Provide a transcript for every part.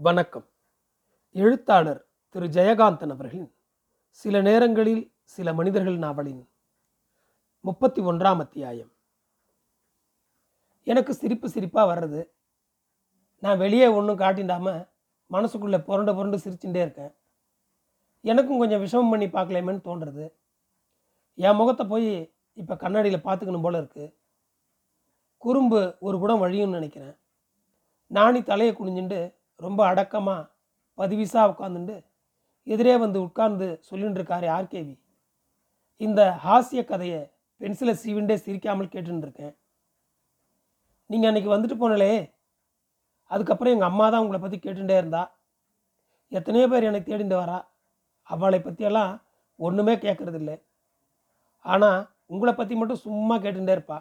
வணக்கம். எழுத்தாளர் திரு. ஜெயகாந்தன் அவர்களின் சில நேரங்களில் சில மனிதர்கள் நாவலின் முப்பத்தி ஒன்றாம் அத்தியாயம். எனக்கு சிரிப்பு சிரிப்பாக வர்றது. நான் வெளியே ஒன்றும் காட்டிடாமல் மனசுக்குள்ளே புரண்டு புரண்டு சிரிச்சுட்டே இருக்கேன். எனக்கும் கொஞ்சம் விஷமம் பண்ணி பார்க்கலாமேன்னு தோன்றுறது என் முகத்தை போய் இப்போ கண்ணாடியில் பார்த்துக்கணும் போல இருக்குது குறும்பு ஒரு குடம் வழியும்னு நினைக்கிறேன். நானி தலையை குனிஞ்சுண்டு ரொம்ப அடக்கமாக பதிவிசாக உட்காந்துண்டு எதிரே வந்து உட்கார்ந்து சொல்லிட்டு இருக்காரு ஆர்கேவி. இந்த ஹாஸ்ய கதையை பென்சிலை சீவிண்டே சிரிக்காமல் கேட்டுன்னு இருக்கேன் நீங்கள் அன்றைக்கி வந்துட்டு போனலே அதுக்கப்புறம் எங்கள் அம்மா தான் உங்களை பற்றி கேட்டுட்டே இருந்தா. எத்தனையோ பேர் எனக்கு தேடிண்டு வரா. அவளை பற்றியெல்லாம் ஒன்றுமே கேட்குறதில்ல ஆனால் உங்களை பற்றி மட்டும் சும்மா கேட்டுட்டே இருப்பா.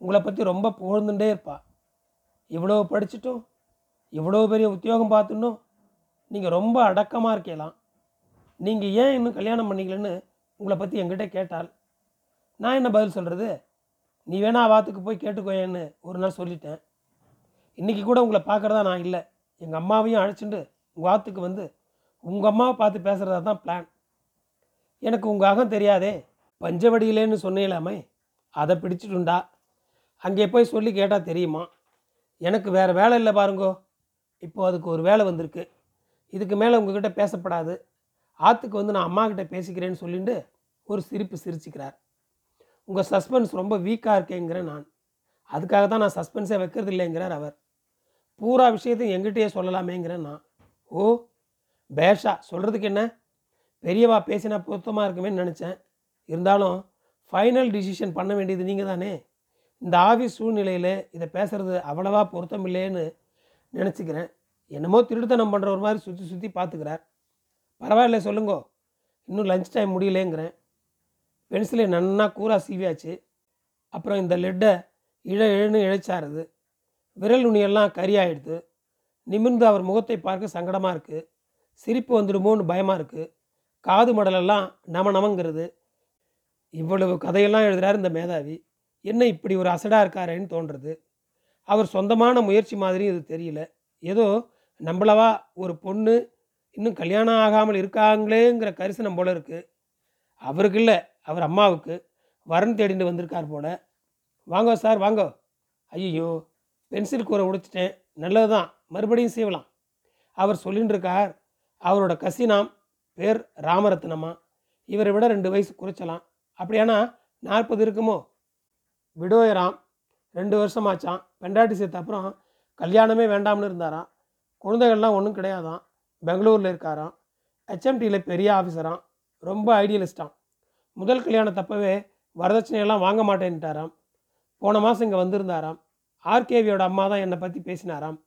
உங்களை பற்றி ரொம்ப புகழ்ந்துட்டே இருப்பா. இவ்வளோ படிச்சுட்டும் இவ்வளோ பெரிய உத்தியோகம் பார்த்துன்னும் நீங்கள் ரொம்ப அடக்கமாக இருக்கலாம். நீங்கள் ஏன் இன்னும் கல்யாணம் பண்ணிக்கலன்னு உங்களை பற்றி என்கிட்ட கேட்டால் நான் என்ன பதில் சொல்கிறது நீ வேணா வாத்துக்கு போய் கேட்டுக்கோயேன்னு ஒரு நாள் சொல்லிட்டேன். இன்றைக்கி கூட உங்களை பார்க்குறதா நான் இல்லை. எங்கள் அம்மாவையும் அழைச்சிட்டு உங்கள் வாத்துக்கு வந்து உங்கள் அம்மாவை பார்த்து பேசுகிறதா தான் பிளான் எனக்கு உங்கள் அகம் தெரியாதே. பஞ்சவடியிலேன்னு சொன்னீங்களாமே அதை பிடிச்சிட்டுண்டா. அங்கே போய் சொல்லி கேட்டால் தெரியுமா? எனக்கு வேறு வேலை இல்லை பாருங்கோ. இப்போ அதுக்கு ஒரு வேலை வந்திருக்கு. இதுக்கு மேலே உங்ககிட்ட பேசப்படாது. ஆற்றுக்கு வந்து நான் அம்மா கிட்ட பேசிக்கிறேன்னு சொல்லிட்டு ஒரு சிரிப்பு சிரிச்சுக்கிறார். உங்கள் சஸ்பென்ஸ் ரொம்ப வீக்காக இருக்கேங்கிறேன் நான். அதுக்காக தான் நான் சஸ்பென்ஸே வைக்கிறது இல்லைங்கிறார் அவர். பூரா விஷயத்தையும் எங்கிட்டயே சொல்லலாமேங்கிறேன் நான். ஓ பேஷா சொல்கிறதுக்கு என்ன? பெரியவா பேசினா பொருத்தமாக இருக்குமேன்னு நினச்சேன். இருந்தாலும் ஃபைனல் டிசிஷன் பண்ண வேண்டியது நீங்கள் தானே இந்த ஆஃபீஸ் சூழ்நிலையில் இதை பேசுகிறது அவ்வளவா பொருத்தம் இல்லைன்னு நினச்சிக்கிறேன். என்னமோ திருடுத்தனம் பண்ணுற ஒரு மாதிரி சுற்றி சுற்றி பார்த்துக்கிறார் பரவாயில்ல சொல்லுங்கோ. இன்னும் லஞ்ச் டைம் முடியலேங்கிறேன். பென்சிலை நன்னா கூறாக சீவியாச்சு. அப்புறம் இந்த லெட்டை இழ இழன்னு இழைச்சாருது. விரல் நுனியெல்லாம் கரியாயிடுது. நிமிர்ந்து அவர் முகத்தை பார்க்க சங்கடமாக இருக்குது சிரிப்பு வந்துடுமோன்னு பயமாக இருக்குது காது மடலெல்லாம் நம நமங்கிறது. இவ்வளவு கதையெல்லாம் எழுதுகிறார் இந்த மேதாவி. என்ன இப்படி ஒரு அசடாக இருக்காரேன்னு தோன்றுறது. அவர் சொந்தமான முயற்சி மாதிரி இது தெரியல. ஏதோ நம்மளவா ஒரு பொண்ணு இன்னும் கல்யாணம் ஆகாமல் இருக்காங்களேங்கிற கரிசனம் போல இருக்குது அவருக்கு இல்லை அவர் அம்மாவுக்கு. வரன் தேடிட்டு வந்திருக்கார் போல. வாங்கோ சார் வாங்கோ. ஐயோ பென்சில் கூரை உடைச்சிட்டேன். நல்லது தான் மறுபடியும் செய்யலாம். அவர் சொல்லின்னு இருக்கார் அவரோட கசினாம் பேர் ராமரத்னமா. இவரை விட ரெண்டு வயசு குறைச்சலாம். அப்படியானா நாற்பது இருக்குமோ? விடோயராம் ரெண்டு வருஷமாச்சான் பெண்டாட்டி சேர்த்த அப்புறம் கல்யாணமே வேண்டாம்னு இருந்தாராம். குழந்தைகள்லாம் ஒன்றும் கிடையாதான் பெங்களூரில் இருக்காராம். ஹெச்எம்டியில் பெரிய ஆஃபீஸராம் ரொம்ப ஐடியலிஸ்டாம் முதல் கல்யாணத்தப்பவே வரதட்சணையெல்லாம் வாங்க மாட்டேன்ட்டாராம். போன மாதம் இங்கே வந்திருந்தாராம். ஆர்கேவியோட அம்மா தான் என்னை பற்றி பேசினாராம்.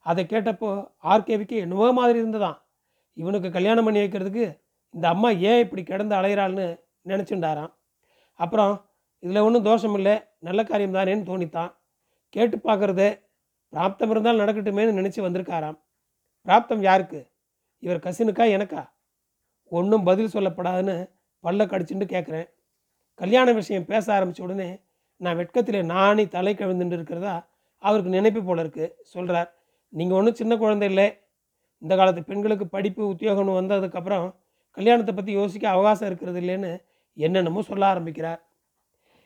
அதை கேட்டப்போ ஆர்கேவிக்கு என்னவோ மாதிரி இருந்ததாம். இவனுக்கு கல்யாணம் பண்ணி வைக்கிறதுக்கு இந்த அம்மா ஏன் இப்படி கிடந்து அலையிறாள்னு நினச்சிண்டாராம். அப்புறம் இதில் ஒன்றும் தோஷம் இல்லை நல்ல காரியம் தானேன்னு தோணித்தான். கேட்டு பார்க்குறது பிராப்தம் இருந்தால் நடக்கட்டுமேன்னு நினச்சி வந்திருக்காராம். பிராப்தம் யாருக்கு? இவர் கசினுக்கா எனக்கா? ஒன்றும் பதில் சொல்லப்படாதுன்னு பல்ல கடிச்சுட்டு கேட்குறேன். கல்யாண விஷயம் பேச ஆரம்பித்த உடனே நான் வெட்கத்தில் நானே தலை கவிழ்ந்துட்டு இருக்கிறதா அவருக்கு நினைப்பு போல இருக்குது சொல்கிறார் நீங்கள் ஒன்றும் சின்ன குழந்தை இல்லை. இந்த காலத்து பெண்களுக்கு படிப்பு உத்தியோகம்னு வந்ததுக்கப்புறம் கல்யாணத்தை பற்றி யோசிக்க அவகாசம் இருக்கிறது இல்லைன்னு என்னென்னமோ சொல்ல ஆரம்பிக்கிறார்.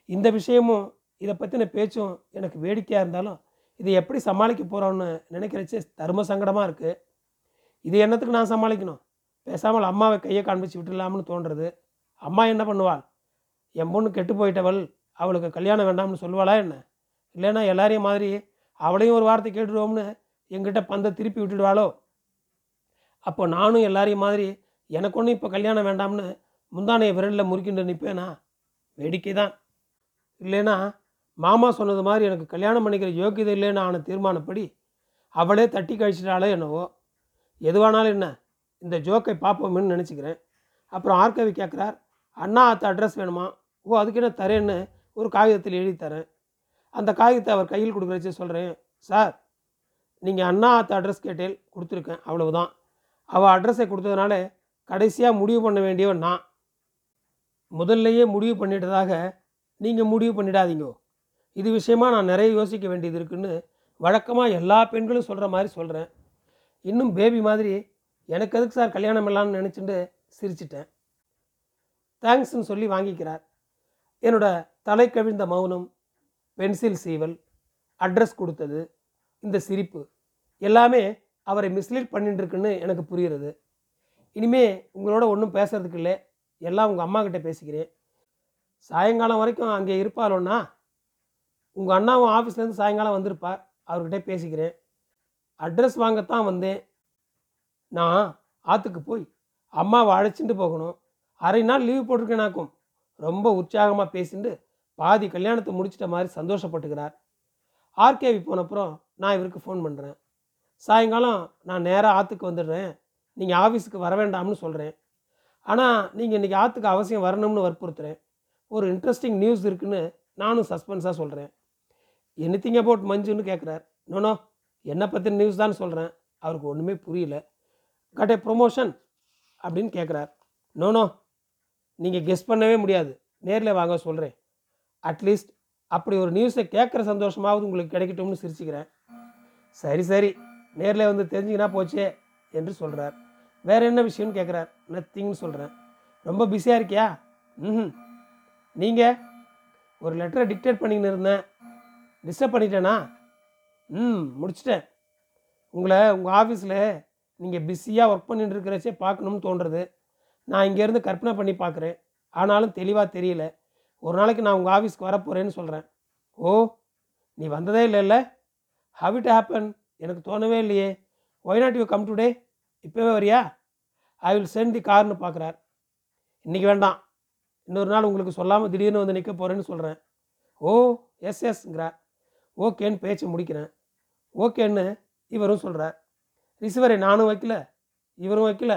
இந்த விஷயமும் இதை பற்றின பேச்சும் எனக்கு வேடிக்கையாக இருந்தாலும் இதை எப்படி சமாளிக்க போகிறோன்னு நினைக்கிறச்சு தர்ம சங்கடமாக இருக்குது இது என்னத்துக்கு நான் சமாளிக்கணும்? பேசாமல் அம்மாவை கையை காண்பிச்சு விட்டுடலாம்னு தோன்றுறது அம்மா என்ன பண்ணுவாள்? என் பொண்ணு கெட்டு போயிட்டவள் அவளுக்கு கல்யாணம் வேண்டாம்னு சொல்லுவாளா என்ன? இல்லைன்னா எல்லாரையும் மாதிரி அவளையும் ஒரு வார்த்தை கேட்டுடுவோம்னு எங்கிட்ட பந்தை திருப்பி விட்டுடுவாளோ? அப்போ நானும் எல்லாரையும் மாதிரி எனக்கு ஒன்றும் இப்போ கல்யாணம் வேண்டாம்னு முந்தானையை விரலில் முறுக்கிட்டு நிற்பேனா வேடிக்கை தான் இல்லைன்னா மாமா சொன்னது மாதிரி எனக்கு கல்யாணம் பண்ணிக்கிற யோக்கியதை இல்லைன்னு ஆன தீர்மானப்படி அவளே தட்டி கழிச்சிட்டாளோ என்னவோ. எதுவானாலும் என்ன இந்த ஜோக்கை பார்ப்போம்னு நினச்சிக்கிறேன். அப்புறம் ஆர்கவி கேட்குறார் அண்ணா அத்த அட்ரஸ் வேணுமா? ஓ அதுக்கு என்ன தரேன்னு ஒரு காகிதத்தில் எழுதி தரேன். அந்த காகிதத்தை அவர் கையில் கொடுக்குறச்சு சொல்கிறேன் சார் நீங்கள் அண்ணா அத்த அட்ரஸ் கேட்டேன் கொடுத்துருக்கேன் அவ்வளவுதான். அவள் அட்ரஸை கொடுத்ததுனால கடைசியாக முடிவு பண்ண வேண்டியவன் நான். முதல்லையே முடிவு பண்ணிட்டதாக நீங்கள் முடிவு பண்ணிடாதீங்க. இது விஷயமா நான் நிறைய யோசிக்க வேண்டியது இருக்குன்னு வழக்கமாக எல்லா பெண்களும் சொல்கிற மாதிரி சொல்கிறேன் இன்னும் பேபி மாதிரி எனக்கு எதுக்கு சார் கல்யாணம் இல்லான்னு நினச்சிட்டு சிரிச்சிட்டேன். தேங்க்ஸ்ன்னு சொல்லி வாங்கிக்கிறார். என்னோட தலை கவிழ்ந்த மௌனம் பென்சில் சீவல் அட்ரஸ் கொடுத்தது இந்த சிரிப்பு எல்லாமே அவரை மிஸ்லீட் பண்ணிட்டு இருக்குன்னு எனக்கு புரிகிறது. இனிமே உங்களோட ஒன்றும் பேசுறதுக்கு இல்லை. எல்லாம் உங்கள் அம்மா கிட்டே பேசிக்கிறேன். சாயங்காலம் வரைக்கும் அங்கே இருப்பாளோன்னா உங்கள் அண்ணாவும் ஆஃபீஸ்லேருந்து சாயங்காலம் வந்திருப்பார். அவர்கிட்ட பேசிக்கிறேன். அட்ரஸ் வாங்கத்தான் வந்தேன். நான் ஆற்றுக்கு போய் அம்மாவை அழைச்சிட்டு போகணும். அரை நாள் லீவு போட்டிருக்கேனாக்கும். ரொம்ப உற்சாகமாக பேசிட்டு பாதி கல்யாணத்தை முடிச்சிட்ட மாதிரி சந்தோஷப்பட்டுக்கிறார். ஆர்கேவி போனப்புறம் நான் இவருக்கு ஃபோன் பண்ணுறேன் சாயங்காலம் நான் நேராக ஆற்றுக்கு வந்துடுறேன். நீங்கள் ஆஃபீஸுக்கு வர வேண்டாம்னு சொல்கிறேன் ஆனால் நீங்கள் இன்றைக்கி ஆற்றுக்கு அவசியம் வரணும்னு வற்புறுத்துறேன். ஒரு இன்ட்ரெஸ்டிங் நியூஸ் இருக்குன்னு நானும் சஸ்பென்ஸாக சொல்கிறேன் எனித்திங் அபவுட் மஞ்சுன்னு கேட்குறார் நோனோ என்னை பற்றின நியூஸ் தான் சொல்கிறேன் அவருக்கு ஒன்றுமே புரியல. கட் ஏ ப்ரொமோஷன் அப்படின்னு கேட்குறார் நோனோ நீங்கள் கெஸ் பண்ணவே முடியாது. நேரில் வாங்க சொல்கிறேன் அட்லீஸ்ட் அப்படி ஒரு நியூஸை கேட்குற சந்தோஷமாவது உங்களுக்கு கிடைக்கட்டும்னு சிரிச்சுக்கிறேன். சரி சரி நேரில் வந்து தெரிஞ்சுக்கினா போச்சே என்று சொல்கிறார் வேறு என்ன விஷயம்னு கேட்குறார் நத்திங்னு சொல்கிறேன் ரொம்ப பிஸியாக இருக்கியா? ம் நீங்கள் ஒரு லெட்டரை டிக்டேட் பண்ணிக்கின்னு இருந்தேன். டிஸ்டர்ப் பண்ணிட்டேனா? ம் முடிச்சிட்டேன். உங்களை உங்கள் ஆஃபீஸில் நீங்கள் பிஸியாக ஒர்க் பண்ணிட்டு இருக்கிறச்சே பார்க்கணும்னு தோன்றுறது. நான் இங்கேருந்து கற்பனை பண்ணி பார்க்குறேன். ஆனாலும் தெளிவாக தெரியல. ஒரு நாளைக்கு நான் உங்கள் ஆஃபீஸ்க்கு வரப்போகிறேன்னு சொல்கிறேன் ஓ நீ வந்ததே இல்லைல்ல? ஹவ் இட் ஹேப்பன் எனக்கு தோணவே இல்லையே. Why not you come today இப்போவே வரியா? ஐ வில் சென்ட் தி கார்னு பார்க்குறார். இன்றைக்கி வேண்டாம். இன்னொரு நாள் உங்களுக்கு சொல்லாமல் திடீர்னு வந்து நிற்க போகிறேன்னு சொல்கிறேன் ஓ எஸ் எஸ்ங்கிறார் ஓகேன்னு பேச்சை முடிக்கிறேன். ஓகேன்னு இவரும் சொல்கிறார் ரிசீவரை நானும் வைக்கல இவரும் வைக்கல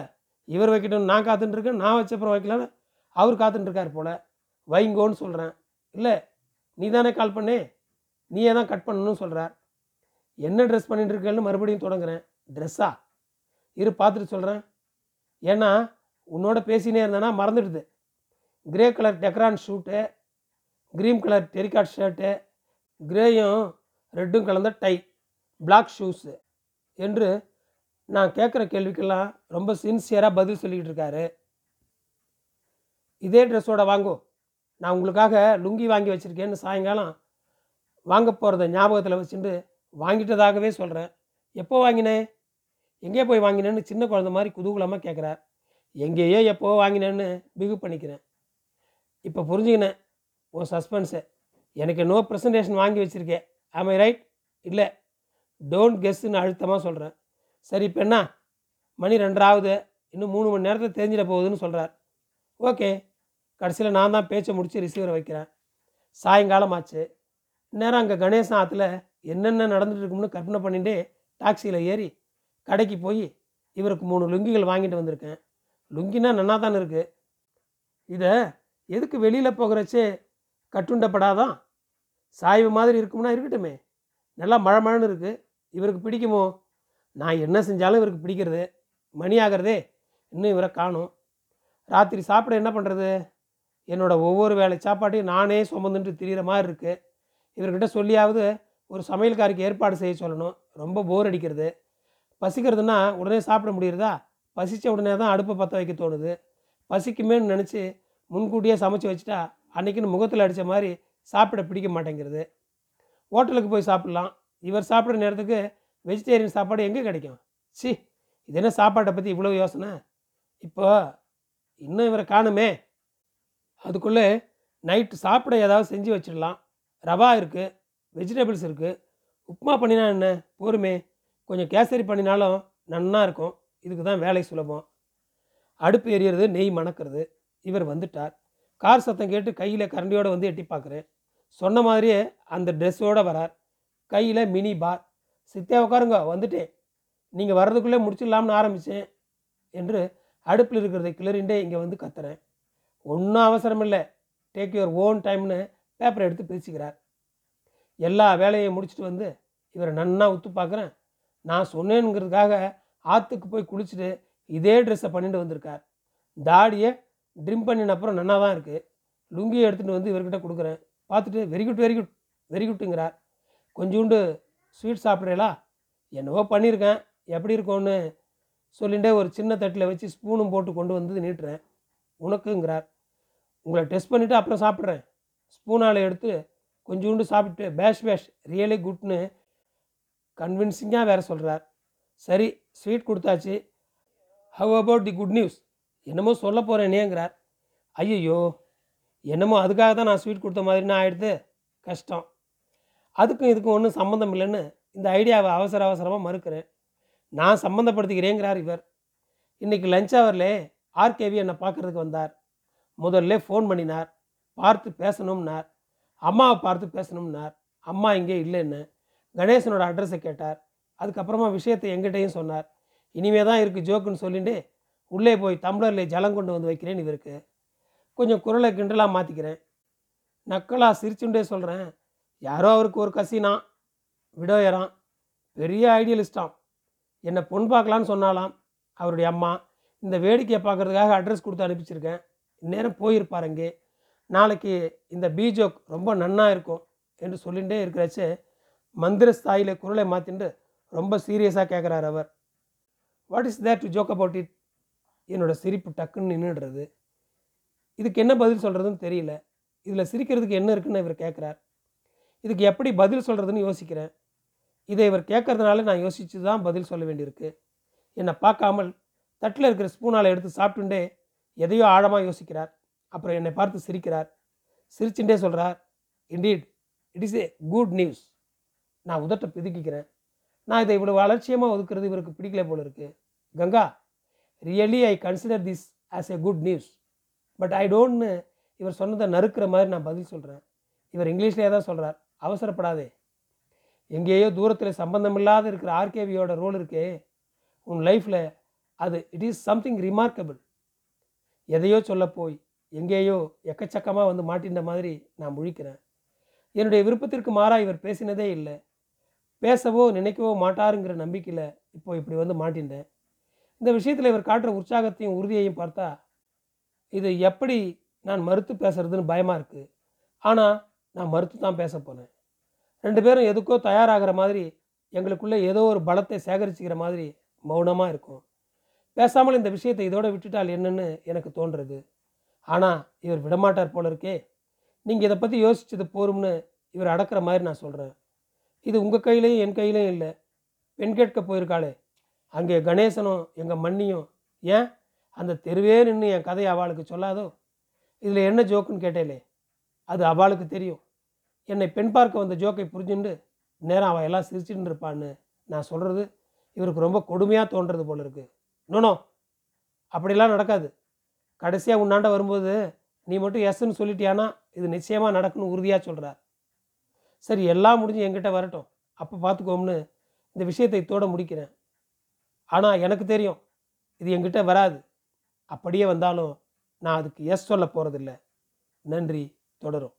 இவர் வைக்கட்டும் நான் காத்துட்டுருக்கேன் நான் வச்சப்புறம் வைக்கலன்னு அவர் காத்துட்டுருக்கார் போல். வைங்கோன்னு சொல்கிறேன் இல்லை நீ தானே கால் பண்ணே நீயே தான் கட் பண்ணணும்னு சொல்கிறார் என்ன ட்ரெஸ் பண்ணிட்டு இருக்கேன்னு மறுபடியும் தொடங்குறேன். ட்ரெஸ்ஸா? இரு பார்த்துட்டு சொல்கிறேன் ஏன்னா உன்னோட பேசினே இருந்தேன்னா மறந்துடுது. Grey colour Dacron suit cream colour terrycot shirt கிரேயும் ரெட்டும் கலந்த டை பிளாக் ஷூஸு என்று நான் கேட்குற கேள்விக்கெல்லாம் ரொம்ப சின்சியராக பதில் சொல்லிக்கிட்டு இருக்காரு. இதே ட்ரெஸ்ஸோட வாங்கோ. நான் உங்களுக்காக லுங்கி வாங்கி வச்சுருக்கேன்னு சாயங்காலம் வாங்க போகிறத ஞாபகத்தில் வச்சுட்டு வாங்கிட்டதாகவே சொல்கிறேன் எப்போ வாங்கினேன்? எங்கேயே போய் வாங்கினேன்னு சின்ன குழந்த மாதிரி குதூகலமாக கேட்குறார் எங்கேயோ எப்போ வாங்கினேன்னு பிகு பண்ணிக்கிறேன். இப்போ புரிஞ்சுக்கினேன். உன் சஸ்பென்ஸை எனக்கு நோ ப்ரெசன்டேஷன் வாங்கி வச்சுருக்கேன். ஆமை ரைட் இல்லை. டோன்ட் கெஸ்ன்னு அழுத்தமாக சொல்கிறேன் சரி இப்போ என்ன? மணி ரெண்டராவது. இன்னும் மூணு மணி நேரத்தில் தெரிஞ்சிட போகுதுன்னு சொல்கிறார் ஓகே கடைசியில் நான் தான் பேச்சை முடித்து ரிசீவரை வைக்கிறேன். சாயங்காலம் ஆச்சு நேரம் அங்கே கணேசன் ஆற்றுல என்னென்ன நடந்துட்டு இருக்கும்னு கற்பனை பண்ணிட்டு டாக்ஸியில் ஏறி கடைக்கு போய் இவருக்கு மூணு லுங்கிகள் வாங்கிட்டு வந்திருக்கேன். லுங்கினா நன்னா தானே இருக்குது இதை எதுக்கு வெளியில் போகிறச்சே கட்டுண்டப்படாதான்? சாய்வு மாதிரி இருக்கும்னா இருக்கட்டுமே. நல்லா மழை மழைன்னு இருக்குது இவருக்கு பிடிக்குமோ? நான் என்ன செஞ்சாலும் இவருக்கு பிடிக்கிறது. மணி ஆகிறதே இன்னும் இவரை காணும். ராத்திரி சாப்பிட என்ன பண்ணுறது என்னோடய ஒவ்வொரு வேலை சாப்பாட்டையும் நானே சுமந்துட்டு திரிகிற மாதிரி இருக்குது இவர்கிட்ட சொல்லியாவது ஒரு சமையல்காருக்கு ஏற்பாடு செய்ய சொல்லணும். ரொம்ப போர் அடிக்கிறது. பசிக்கிறதுனா உடனே சாப்பிட முடியுறதா? பசித்த உடனே தான் அடுப்பை பற்ற வைக்க தோணுது. பசிக்குமேன்னு நினச்சி முன்கூட்டியே சமைச்சு வச்சுட்டா அன்றைக்கின்னு முகத்தில் அடித்த மாதிரி சாப்பிட பிடிக்க மாட்டேங்கிறது. ஹோட்டலுக்கு போய் சாப்பிட்லாம். இவர் சாப்பிட்ற நேரத்துக்கு வெஜிடேரியன் சாப்பாடு எங்கே கிடைக்கும்? சி இது என்ன சாப்பாட்டை பற்றி இவ்வளோ யோசனை? இப்போ இன்னும் இவரை காணுமே. அதுக்குள்ளே நைட்டு சாப்பிட ஏதாவது செஞ்சு வச்சிடலாம். ரவா இருக்குது வெஜிடபிள்ஸ் இருக்குது உப்புமா பண்ணினா என்ன? போருமே. கொஞ்சம் கேசரி பண்ணினாலும் நன்னா இருக்கும். இதுக்கு தான் வேலை சுலபம். அடுப்பு எரியறது நெய் மணக்கிறது. இவர் வந்துட்டார். கார் சத்தம் கேட்டு கையில் கரண்டியோடு வந்து எட்டி பார்க்குறேன். சொன்ன மாதிரியே அந்த ட்ரெஸ்ஸோடு வரார். கையில் மினி பார். சித்தியா உட்காருங்க வந்துட்டேன். நீங்கள் வர்றதுக்குள்ளே முடிச்சிடலாம்னு ஆரம்பித்தேன் என்று அடுப்பில் இருக்கிறத கிளறிண்டே இங்கே வந்து கத்துறேன். ஒன்றும் அவசரம் இல்லை. டேக் யுவர் ஓன் டைம்னு பேப்பரை எடுத்து பிரிச்சுக்கிறார் எல்லா வேலையும் முடிச்சுட்டு வந்து இவரை நன்னா உத்து பார்க்குறேன். நான் சொன்னேனுங்கிறதுக்காக ஆற்றுக்கு போய் குளிச்சுட்டு இதே ட்ரெஸ்ஸை பண்ணிட்டு வந்திருக்கார். தாடியை ட்ரிம் பண்ணின அப்புறம் நன்னா தான் இருக்குது லுங்கியை எடுத்துகிட்டு வந்து இவர்கிட்ட கொடுக்குறேன். பார்த்துட்டு very good very good very குட்டுங்கிறார் கொஞ்சோண்டு ஸ்வீட் சாப்பிட்றீங்களா என்னவோ பண்ணியிருக்கேன் எப்படி இருக்கும்னு சொல்லிகிட்டே ஒரு சின்ன தட்டில் வச்சு ஸ்பூனும் போட்டு கொண்டு வந்து நீட்டுறேன். உனக்குங்கிறார். உங்களை டெஸ்ட் பண்ணிவிட்டு அப்புறம் சாப்பிட்றேன். ஸ்பூனால் எடுத்து கொஞ்சோண்டு சாப்பிட்டு பேஷ் பேஷ் ரியலி குட்னு கன்வின்சிங்காக வேறு சொல்கிறார் சரி ஸ்வீட் கொடுத்தாச்சு. How about the good news என்னமோ சொல்ல போகிறேனேங்கிறார் ஐயையோ என்னமோ அதுக்காக தான் நான் ஸ்வீட் கொடுத்த மாதிரி நான் ஆகிடுது கஷ்டம். அதுக்கும் இதுக்கும் ஒன்றும் சம்மந்தம் இல்லைன்னு இந்த ஐடியாவை அவசர அவசரமாக மறுக்கிறேன். நான் சம்மந்தப்படுத்திக்கிறேங்கிறார் இவர். இன்றைக்கி லஞ்ச் ஹவரில் ஆர்கேவி என்னை பார்க்குறதுக்கு வந்தார். முதல்ல ஃபோன் பண்ணினார். பார்த்து பேசணும்னார். அம்மாவை பார்த்து பேசணும்னார். அம்மா இங்கே இல்லைன்னு கணேசனோட அட்ரஸை கேட்டார். அதுக்கப்புறமா விஷயத்தை எங்கிட்டையும் சொன்னார். இனிமே தான் இருக்குது ஜோக்குன்னு சொல்லிட்டு உள்ளே போய் டம்ளரில் ஜலம் கொண்டு வந்து வைக்கிறேன் இவருக்கு. கொஞ்சம் குரலை கிண்டலாக மாற்றிக்கிறேன் நக்கலாக சிரிச்சுண்டே சொல்கிறேன் யாரோ அவருக்கு ஒரு கசினா? விடோயரான் பெரிய ஐடியலிஸ்டாம். என்னை பொன் பார்க்கலான்னு சொன்னாலாம். அவருடைய அம்மா இந்த வேடிக்கையை பார்க்கறதுக்காக அட்ரஸ் கொடுத்து அனுப்பிச்சிருக்கேன். இந்நேரம் போயிருப்பார் அங்கே. நாளைக்கு இந்த பீஜோக் ரொம்ப நன்னா இருக்கும் என்று சொல்லிகிட்டே இருக்கிறச்சு மந்திர ஸ்தாயில குரலை மாற்றிட்டு ரொம்ப சீரியஸாக கேட்குறார் அவர். What is that to joke about it என்னோடய சிரிப்பு டக்குன்னு நின்றுடுறது இதுக்கு என்ன பதில் சொல்கிறதுன்னு தெரியல. இதில் சிரிக்கிறதுக்கு என்ன இருக்குன்னு இவர் கேட்குறார் இதுக்கு எப்படி பதில் சொல்கிறதுன்னு யோசிக்கிறேன். இதை இவர் கேட்கறதுனால நான் யோசித்து தான் பதில் சொல்ல வேண்டியிருக்கு. என்னை பார்க்காமல் தட்டில் இருக்கிற ஸ்பூனால் எடுத்து சாப்பிட்டுண்டே எதையோ ஆழமாக யோசிக்கிறார். அப்புறம் என்னை பார்த்து சிரிக்கிறார். சிரிச்சுட்டே சொல்கிறார் indeed it is a good news நான் உதட்டை பிதுக்கிக்கிறேன். நான் இதை இவ்வளோ அலட்சியமாக ஒதுக்குறது இவருக்கு பிடிக்கல போல இருக்குது Ganga really I consider this as a good news but I டோன்ட்னு இவர் சொன்னதை நறுக்கிற மாதிரி நான் பதில் சொல்கிறேன் இவர் இங்கிலீஷ்லேயே தான் சொல்கிறார் அவசரப்படாதே. எங்கேயோ தூரத்தில் சம்பந்தமில்லாத இருக்கிற ஆர்கேவியோட ரோல் இருக்கே. உன் லைஃப்பில் அது இட் இஸ் சம்திங் ரிமார்க்கபிள் எதையோ சொல்ல போய் எங்கேயோ எக்கச்சக்கமாக வந்து மாட்டின்ற மாதிரி நான் முழிக்கிறேன். என்னுடைய விருப்பத்திற்கு மாறாக இவர் பேசினதே இல்லை. பேசவோ நினைக்கவோ மாட்டாருங்கிற நம்பிக்கையில் இப்போ இப்படி வந்து மாட்டின்றேன். இந்த விஷயத்தில் இவர் காட்டுற உற்சாகத்தையும் உறுதியையும் பார்த்தா இது எப்படி நான் மறுத்து பேசுறதுன்னு பயமாக இருக்குது ஆனால் நான் மறுத்து தான் பேச போனேன் ரெண்டு பேரும் எதுக்கோ தயாராகிற மாதிரி எங்களுக்குள்ளே ஏதோ ஒரு பலத்தை சேகரிச்சுக்கிற மாதிரி மௌனமாக இருக்கும். பேசாமல் இந்த விஷயத்தை இதோட விட்டுட்டால் என்னன்னு எனக்கு தோன்றுறது ஆனால் இவர் விடமாட்டார் போல இருக்கே. நீங்கள் இதை பற்றி யோசிச்சது போரும்னு இவர் அடக்கிற மாதிரி நான் சொல்கிறேன் இது உங்கள் கையிலையும் என் கையிலையும் இல்லை. பெண் கேட்க போயிருக்காளே. அங்கே கணேசனும் எங்கள் மண்ணியும் ஏன்? அந்த தெருவே நின்று என் கதையை அவளுக்கு சொல்லாதோ? இதில் என்ன ஜோக்குன்னு கேட்டேலே. அது அவளுக்கு தெரியும். என்னை பெண் பார்க்க வந்த ஜோக்கை புரிஞ்சுண்டு நேரம் அவள் எல்லாம் சிரிச்சுட்டு இருப்பான்னு நான் சொல்கிறது இவருக்கு ரொம்ப கொடுமையாக தோன்றது போல இருக்குது நோனோ அப்படிலாம் நடக்காது. கடைசியாக உன்னாண்ட வரும்போது நீ மட்டும் எஸ்ன்னு சொல்லிட்டியானா இது நிச்சயமாக நடக்குன்னு உறுதியாக சொல்கிறார் சரி எல்லாம் முடிஞ்சு என்கிட்ட வரட்டும். அப்போ பார்த்துக்கோம்னு இந்த விஷயத்தை தோட முடிக்கிறேன். ஆனால் எனக்கு தெரியும் இது என்கிட்ட வராது. அப்படியே வந்தாலும் நான் அதுக்கு எஸ் சொல்ல போகிறதில்ல நன்றி தொடரும்.